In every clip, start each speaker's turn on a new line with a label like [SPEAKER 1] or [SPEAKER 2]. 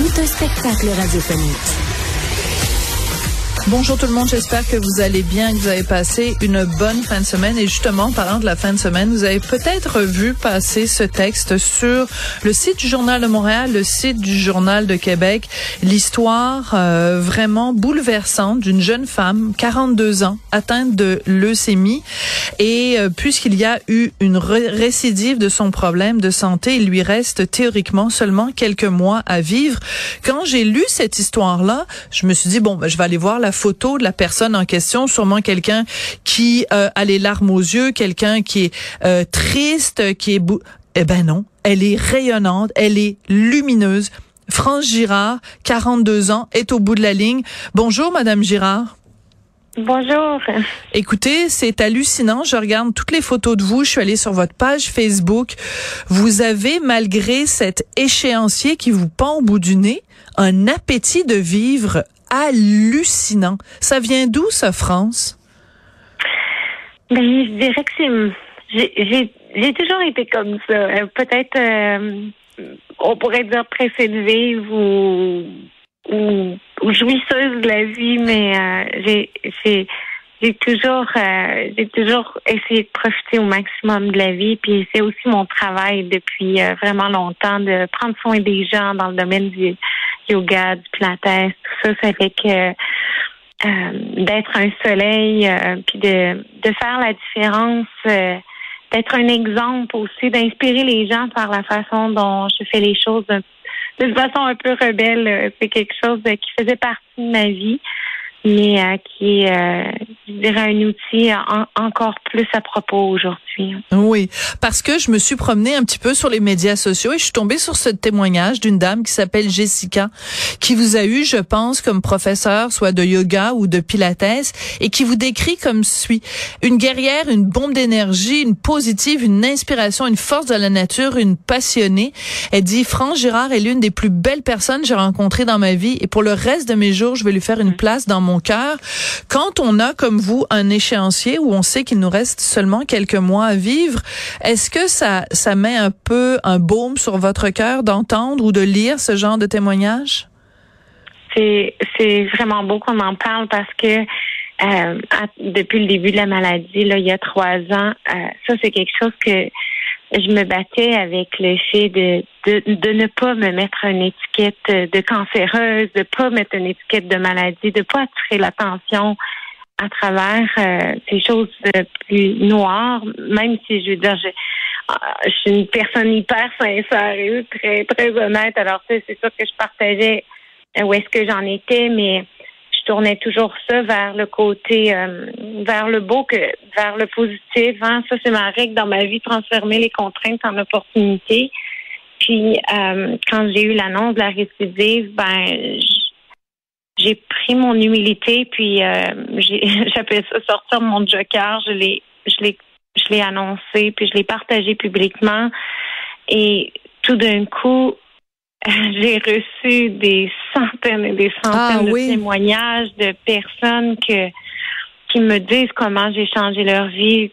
[SPEAKER 1] Tout un spectacle radiophonique.
[SPEAKER 2] Bonjour tout le monde, j'espère que vous allez bien, que vous avez passé une bonne fin de semaine. Et justement, en parlant de la fin de semaine, vous avez peut-être vu passer ce texte sur le site du Journal de Montréal, le site du Journal de Québec, l'histoire euh, vraiment bouleversante d'une jeune femme, 42 ans, atteinte de leucémie. Et euh, puisqu'il y a eu une récidive de son problème de santé, il lui reste théoriquement seulement quelques mois à vivre. Quand j'ai lu cette histoire-là, je me suis dit, bon, ben, je vais aller voir la photo de la personne en question, sûrement quelqu'un qui euh, a les larmes aux yeux, quelqu'un qui est euh, triste, qui est... Eh ben non, elle est rayonnante, elle est lumineuse. France Girard, 42 ans, est au bout de la ligne. Bonjour, Madame Girard.
[SPEAKER 3] Bonjour.
[SPEAKER 2] Écoutez, c'est hallucinant. Je regarde toutes les photos de vous. Je suis allée sur votre page Facebook. Vous avez, malgré cet échéancier qui vous pend au bout du nez, un appétit de vivre hallucinant. Ça vient d'où, ça, France?
[SPEAKER 3] Ben, je dirais que c'est. J'ai toujours été comme ça. Euh, peut-être, euh, on pourrait dire pressée de vivre ou, ou, jouisseuse de la vie, mais euh, j'ai j'ai toujours j'ai toujours essayé de profiter au maximum de la vie puis c'est aussi mon travail depuis vraiment longtemps de prendre soin des gens dans le domaine du yoga, du pilates, tout ça, ça fait que euh, d'être un soleil, euh, puis de, de faire la différence, euh, d'être un exemple aussi, d'inspirer les gens par la façon dont je fais les choses de façon un peu rebelle. C'est quelque chose qui faisait partie de ma vie mais euh, qui est, euh, je dirais, un outil encore plus à propos aujourd'hui.
[SPEAKER 2] Oui, parce que je me suis promenée un petit peu sur les médias sociaux et je suis tombée sur ce témoignage d'une dame qui s'appelle Jessica, qui vous a eu, je pense, comme professeur, soit de yoga ou de pilates, et qui vous décrit comme suit. Une guerrière, une bombe d'énergie, une positive, une inspiration, une force de la nature, une passionnée. Elle dit, France Girard est l'une des plus belles personnes que j'ai rencontrées dans ma vie et pour le reste de mes jours, je vais lui faire une place dans mon cœur. Quand on a, comme vous, un échéancier où on sait qu'il nous reste seulement quelques mois à vivre, est-ce que ça, ça met un peu un baume sur votre cœur d'entendre ou de lire ce genre de témoignage?
[SPEAKER 3] C'est, c'est vraiment beau qu'on en parle parce que euh, depuis le début de la maladie, là, il y a trois ans, euh, ça c'est quelque chose que je me battais avec le fait de, de, de, ne pas me mettre une étiquette de cancéreuse, de pas mettre une étiquette de maladie, de pas attirer l'attention à travers euh, ces choses plus noires, même si je veux dire, je, euh, je suis une personne hyper sincère et très, très honnête. Alors, c'est sûr que je partageais où est-ce que j'en étais, mais tournais toujours ça vers le côté, euh, vers le beau, que vers le positif. Hein. Ça, c'est ma règle dans ma vie, transformer les contraintes en opportunités. Puis, euh, quand j'ai eu l'annonce de la récidive, ben, j'ai pris mon humilité, puis euh, j'appelle ça sortir mon joker. Je l'ai, je l'ai, je l'ai annoncé, puis je l'ai partagé publiquement. Et tout d'un coup, j'ai reçu des centaines et des centaines ah de témoignages de personnes que qui me disent comment j'ai changé leur vie.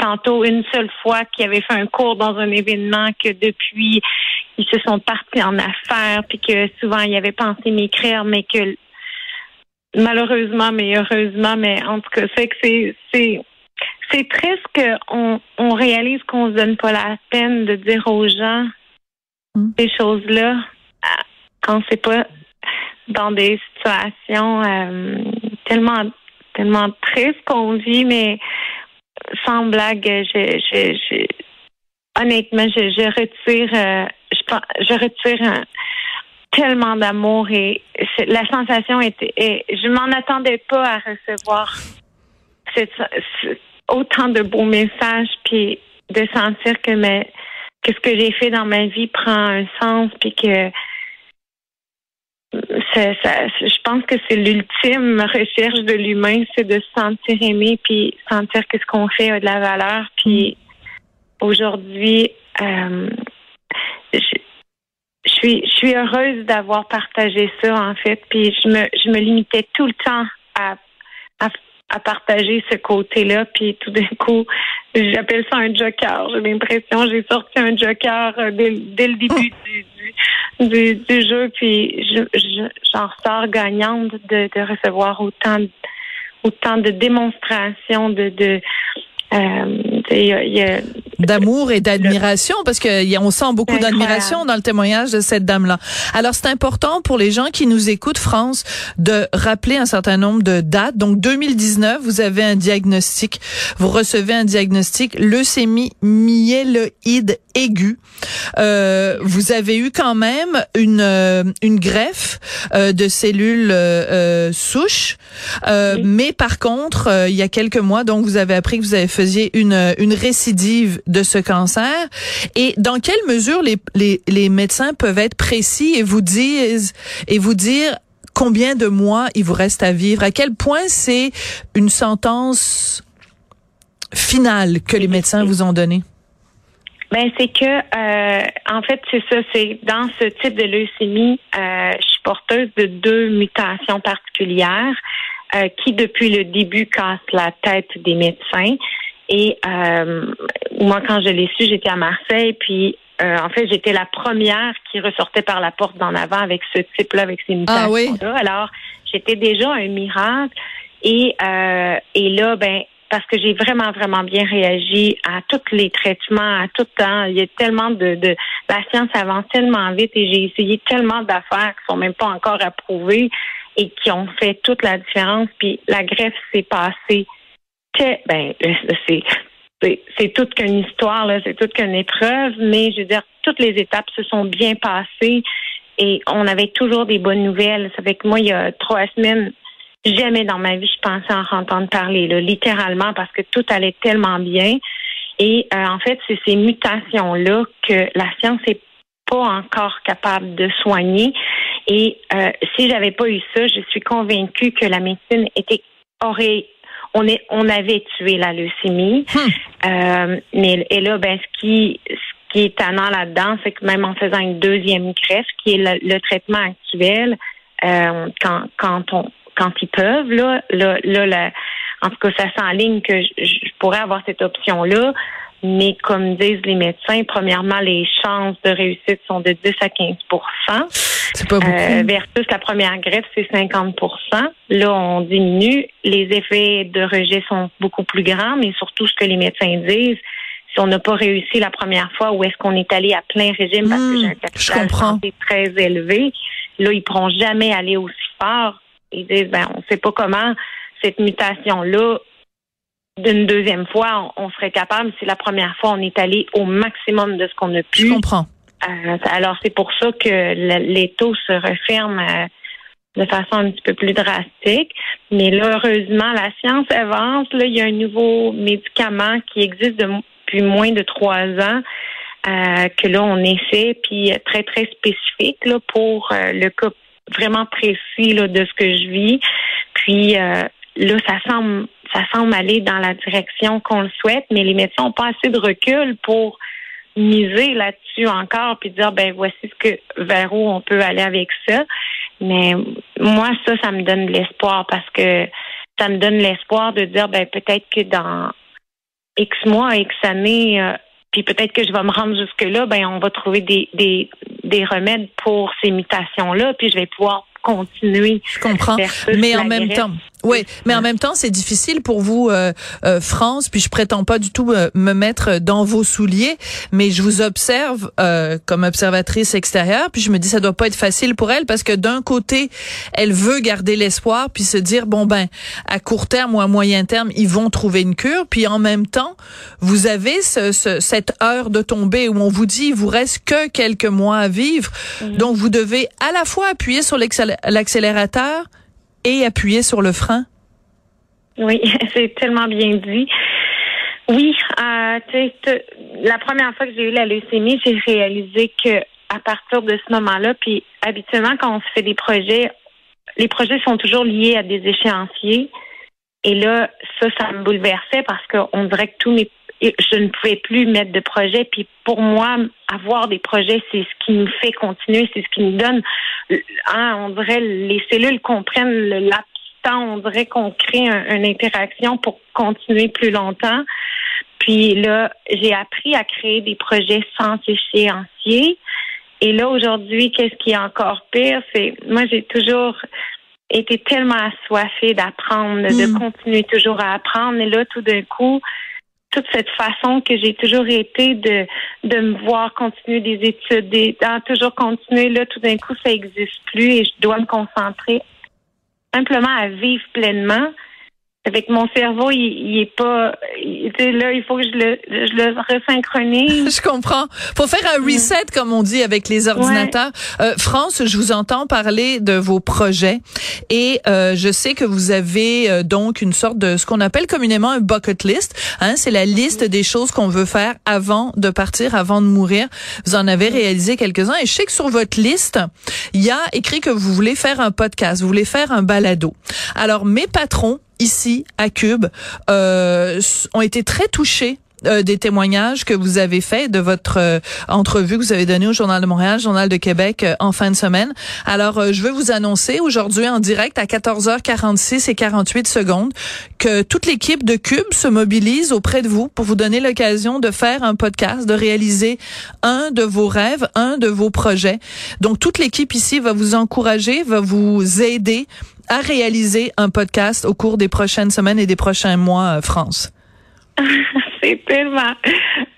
[SPEAKER 3] Tantôt, une seule fois, qui avaient fait un cours dans un événement, que depuis, ils se sont partis en affaires, puis que souvent, ils avaient pensé m'écrire, mais que malheureusement, mais heureusement, mais en tout cas, c'est que c'est c'est c'est triste qu'on on réalise qu'on se donne pas la peine de dire aux gens Mm. ces choses-là quand c'est pas dans des situations euh, tellement tellement tristes qu'on vit, mais sans blague, je, je, honnêtement, je, je retire, euh, je, retire tellement d'amour et la sensation était, et je m'en attendais pas à recevoir autant de beaux messages puis de sentir que mes que ce que j'ai fait dans ma vie prend un sens, puis que je pense que c'est l'ultime recherche de l'humain, c'est de se sentir aimé, puis sentir que ce qu'on fait a de la valeur. Puis aujourd'hui, euh, je, suis, je suis heureuse d'avoir partagé ça en fait. Puis je me, je me limitais tout le temps à, à, à partager ce côté-là. Puis tout d'un coup, j'appelle ça un joker. J'ai l'impression, j'ai sorti un joker euh, dès, dès le début du, du, du, jeu, puis je, je, j'en ressors gagnante de, de recevoir autant, autant de démonstrations de, de
[SPEAKER 2] euh, d'amour et d'admiration parce que on sent beaucoup d'admiration dans le témoignage de cette dame là. Alors c'est important pour les gens qui nous écoutent France de rappeler un certain nombre de dates. Donc 2019, vous avez un diagnostic, vous recevez un diagnostic leucémie myéloïde aiguë. Euh, vous avez eu quand même une euh, une greffe euh, de cellules euh, souches, mais par contre, il y a quelques mois, donc vous avez appris que vous avez faisiez une, une récidive de ce cancer. Et dans quelle mesure les, les, les médecins peuvent être précis et vous disent et vous dire combien de mois il vous reste à vivre, à quel point c'est une sentence finale que les médecins vous ont donnée?
[SPEAKER 3] Ben c'est que euh, en fait c'est ça, c'est dans ce type de leucémie, euh, je suis porteuse de deux mutations particulières euh, qui depuis le début cassent la tête des médecins. Et euh, moi, quand je l'ai su, j'étais à Marseille, puis euh, en fait, j'étais la première qui ressortait par la porte d'en avant avec ce type-là, avec ces mutations-là. Ah oui? Alors, j'étais déjà un miracle. Et, euh, et là, ben, parce que j'ai vraiment, vraiment bien réagi à tous les traitements, à tout temps. Il y a tellement de, de la science avance tellement vite et j'ai essayé tellement d'affaires qui sont même pas encore approuvées et qui ont fait toute la différence. Puis la greffe s'est passée ben, c'est c'est toute qu'une histoire, là, c'est toute qu'une épreuve, mais je veux dire, toutes les étapes se sont bien passées et on avait toujours des bonnes nouvelles. Ça fait que moi, il y a trois semaines, jamais dans ma vie je pensais en entendre parler, là, littéralement, parce que tout allait tellement bien. Et euh, en fait, c'est ces mutations-là que la science n'est pas encore capable de soigner. Et euh, si j'avais pas eu ça, je suis convaincue que la médecine était aurait on est on avait tué la leucémie. Hmm. Euh, mais et là, ben ce qui ce qui est tannant là-dedans, c'est que même en faisant une deuxième greffe, qui est le, traitement actuel, euh, quand quand on quand ils peuvent, là, là, là, en tout cas, ça s'enligne que je pourrais avoir cette option-là. Mais comme disent les médecins, premièrement, les chances de réussite sont de 10 à 15%
[SPEAKER 2] C'est pas beaucoup. Euh,
[SPEAKER 3] versus la première greffe, c'est 50% Là, on diminue. Les effets de rejet sont beaucoup plus grands, mais surtout ce que les médecins disent, si on n'a pas réussi la première fois, ou est-ce qu'on est allé à plein régime parce que hmm, j'ai un capital santé très élevé, là, ils pourront jamais aller aussi fort. Ils disent, ben, on ne sait pas comment cette mutation-là d'une deuxième fois, on, serait capable, si la première fois, on est allé au maximum de ce qu'on a pu.
[SPEAKER 2] Je comprends.
[SPEAKER 3] Euh, alors, c'est pour ça que les taux se referment euh, de façon un petit peu plus drastique. Mais là, heureusement, la science avance. Là, il y a un nouveau médicament qui existe depuis moins de trois ans. Euh, que là, on essaie, puis très, très spécifique là, pour le cas vraiment précis là, de ce que je vis. Puis là, ça semble, ça semble aller dans la direction qu'on le souhaite, mais les médecins n'ont pas assez de recul pour miser là-dessus encore puis dire ben voici ce que vers où on peut aller avec ça. Mais moi, ça, ça me donne de l'espoir parce que ça me donne l'espoir de dire ben peut-être que dans X mois, X années, euh, puis peut-être que je vais me rendre jusque-là, ben on va trouver des, des, des remèdes pour ces mutations-là, puis je vais pouvoir continuer.
[SPEAKER 2] Je comprends. Mais en même temps, oui, mais en même temps, c'est difficile pour vous, euh, euh, France. Puis je prétends pas du tout euh, me mettre dans vos souliers, mais je vous observe comme observatrice extérieure. Puis je me dis, ça doit pas être facile pour elle parce que d'un côté, elle veut garder l'espoir, puis se dire bon ben, à court terme ou à moyen terme, ils vont trouver une cure. Puis en même temps, vous avez ce, cette heure de tomber où on vous dit, il vous reste que quelques mois à vivre, mhm. donc vous devez à la fois appuyer sur l'accélérateur appuyer sur le frein?
[SPEAKER 3] Oui, c'est tellement bien dit. Oui, euh, la première fois que j'ai eu la leucémie, j'ai réalisé que à partir de ce moment-là. Puis habituellement, quand on se fait des projets, les projets sont toujours liés à des échéanciers. Et là, ça, ça me bouleversait parce qu'on dirait que tous mes je ne pouvais plus mettre de projet. Puis pour moi, avoir des projets, c'est ce qui nous fait continuer, c'est ce qui nous donne. Hein, on dirait les cellules comprennent le laps temps. On dirait qu'on crée une interaction pour continuer plus longtemps. Puis là, j'ai appris à créer des projets sans échéancier. Et là, aujourd'hui, qu'est-ce qui est encore pire? C'est moi, j'ai toujours été tellement assoiffée d'apprendre, de hmm. continuer toujours à apprendre. Et là, tout d'un coup, toute cette façon que j'ai toujours été de de me voir continuer des études, des, toujours continuer, là, tout d'un coup, ça n'existe plus et je dois me concentrer simplement à vivre pleinement avec mon cerveau, il, il est pas. là, il faut que je le, je le resynchronise.
[SPEAKER 2] je comprends. Faut faire un reset, comme on dit, avec les ordinateurs. Euh, France, je vous entends parler de vos projets et euh, je sais que vous avez euh, donc une sorte de ce qu'on appelle communément un bucket list. Hein, c'est la liste des choses qu'on veut faire avant de partir, avant de mourir. Vous en avez réalisé quelques-uns et je sais que sur votre liste, il y a écrit que vous voulez faire un podcast, vous voulez faire un balado. Alors mes patrons ici à Cube euh, ont été très touchés euh, des témoignages que vous avez faits de votre euh, entrevue que vous avez donnée au Journal de Montréal, Journal de Québec en fin de semaine. Alors, je veux vous annoncer aujourd'hui en direct à 14h46 et 48 secondes que toute l'équipe de Cube se mobilise auprès de vous pour vous donner l'occasion de faire un podcast, de réaliser un de vos rêves, un de vos projets. Donc, toute l'équipe ici va vous encourager, va vous aider à réaliser un podcast au cours des prochaines semaines et des prochains mois, euh, France?
[SPEAKER 3] c'est tellement.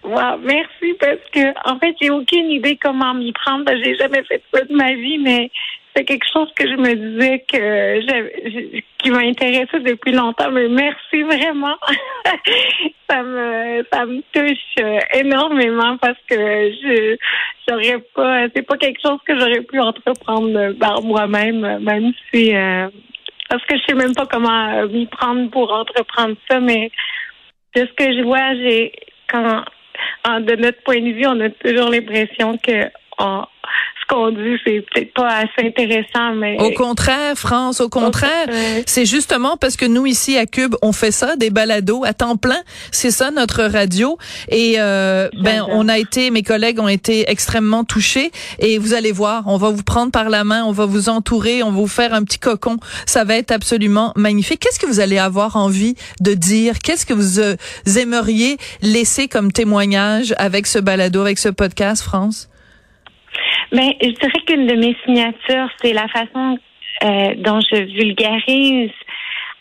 [SPEAKER 3] Wow, merci parce que en fait, j'ai aucune idée comment m'y prendre. J'ai jamais fait ça de ma vie, mais c'est quelque chose que je me disais que qui m'intéressait depuis longtemps. Mais merci vraiment. ça me ça me touche euh, énormément parce que je j'aurais pas c'est pas quelque chose que j'aurais pu entreprendre par moi-même, même si euh, parce que je sais même pas comment m'y prendre pour entreprendre ça, mais de ce que je vois, j'ai quand de notre point de vue, on a toujours l'impression que qu'on dit, c'est peut-être pas assez intéressant, mais...
[SPEAKER 2] Au contraire, France, au contraire. C'est justement parce que nous, ici, à Cube, on fait ça, des balados à temps plein. C'est ça, notre radio. Et, euh, ben, on a été, mes collègues ont été extrêmement touchés. Et vous allez voir, on va vous prendre par la main, on va vous entourer, on va vous faire un petit cocon. Ça va être absolument magnifique. Qu'est-ce que vous allez avoir envie de dire? Qu'est-ce que vous euh, aimeriez laisser comme témoignage avec ce balado, avec ce podcast, France?
[SPEAKER 3] Mais je dirais qu'une de mes signatures, c'est la façon euh, dont je vulgarise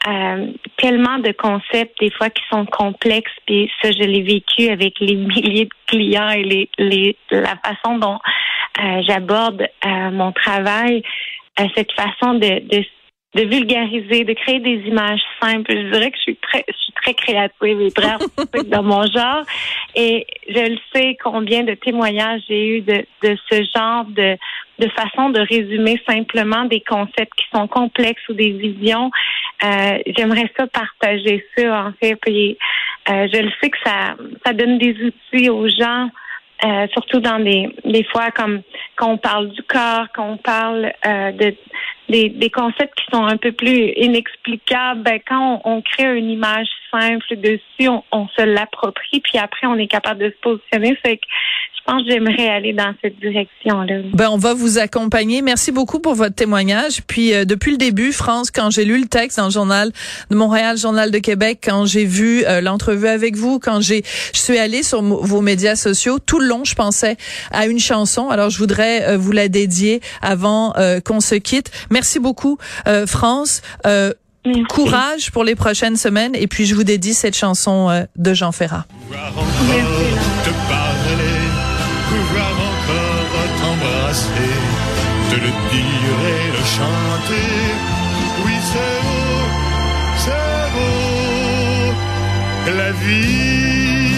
[SPEAKER 3] euh, tellement de concepts des fois qui sont complexes. Puis ça, je l'ai vécu avec les milliers de clients et les, les la façon dont euh, j'aborde euh, mon travail, euh, cette façon de, de de vulgariser, de créer des images simples. Je dirais que je suis très, je suis très créative et très artistique dans mon genre. Et je le sais combien de témoignages j'ai eu de, de ce genre de, de façon de résumer simplement des concepts qui sont complexes ou des visions. Euh, J'aimerais ça partager ça, en fait. Puis, euh, je le sais que ça, ça donne des outils aux gens. Euh, surtout dans des, des fois comme quand on parle du corps, quand on parle euh, de des, des concepts qui sont un peu plus inexplicables, ben, quand on, crée une image simple dessus, on, on se l'approprie, puis après on est capable de se positionner. Fait que je pense que j'aimerais aller dans cette direction-là.
[SPEAKER 2] Ben, on va vous accompagner. Merci beaucoup pour votre témoignage. Puis euh, depuis le début, France, quand j'ai lu le texte dans le journal de Montréal, journal de Québec, quand j'ai vu euh, l'entrevue avec vous, quand j'ai, je suis allée sur vos médias sociaux, tout le long, je pensais à une chanson. Alors je voudrais euh, vous la dédier avant qu'on se quitte. Beaucoup, France. Courage pour les prochaines semaines. Et puis je vous dédie cette chanson de Jean Ferrat.
[SPEAKER 4] de le dire et le chanter. Oui, c'est beau, c'est beau, la vie.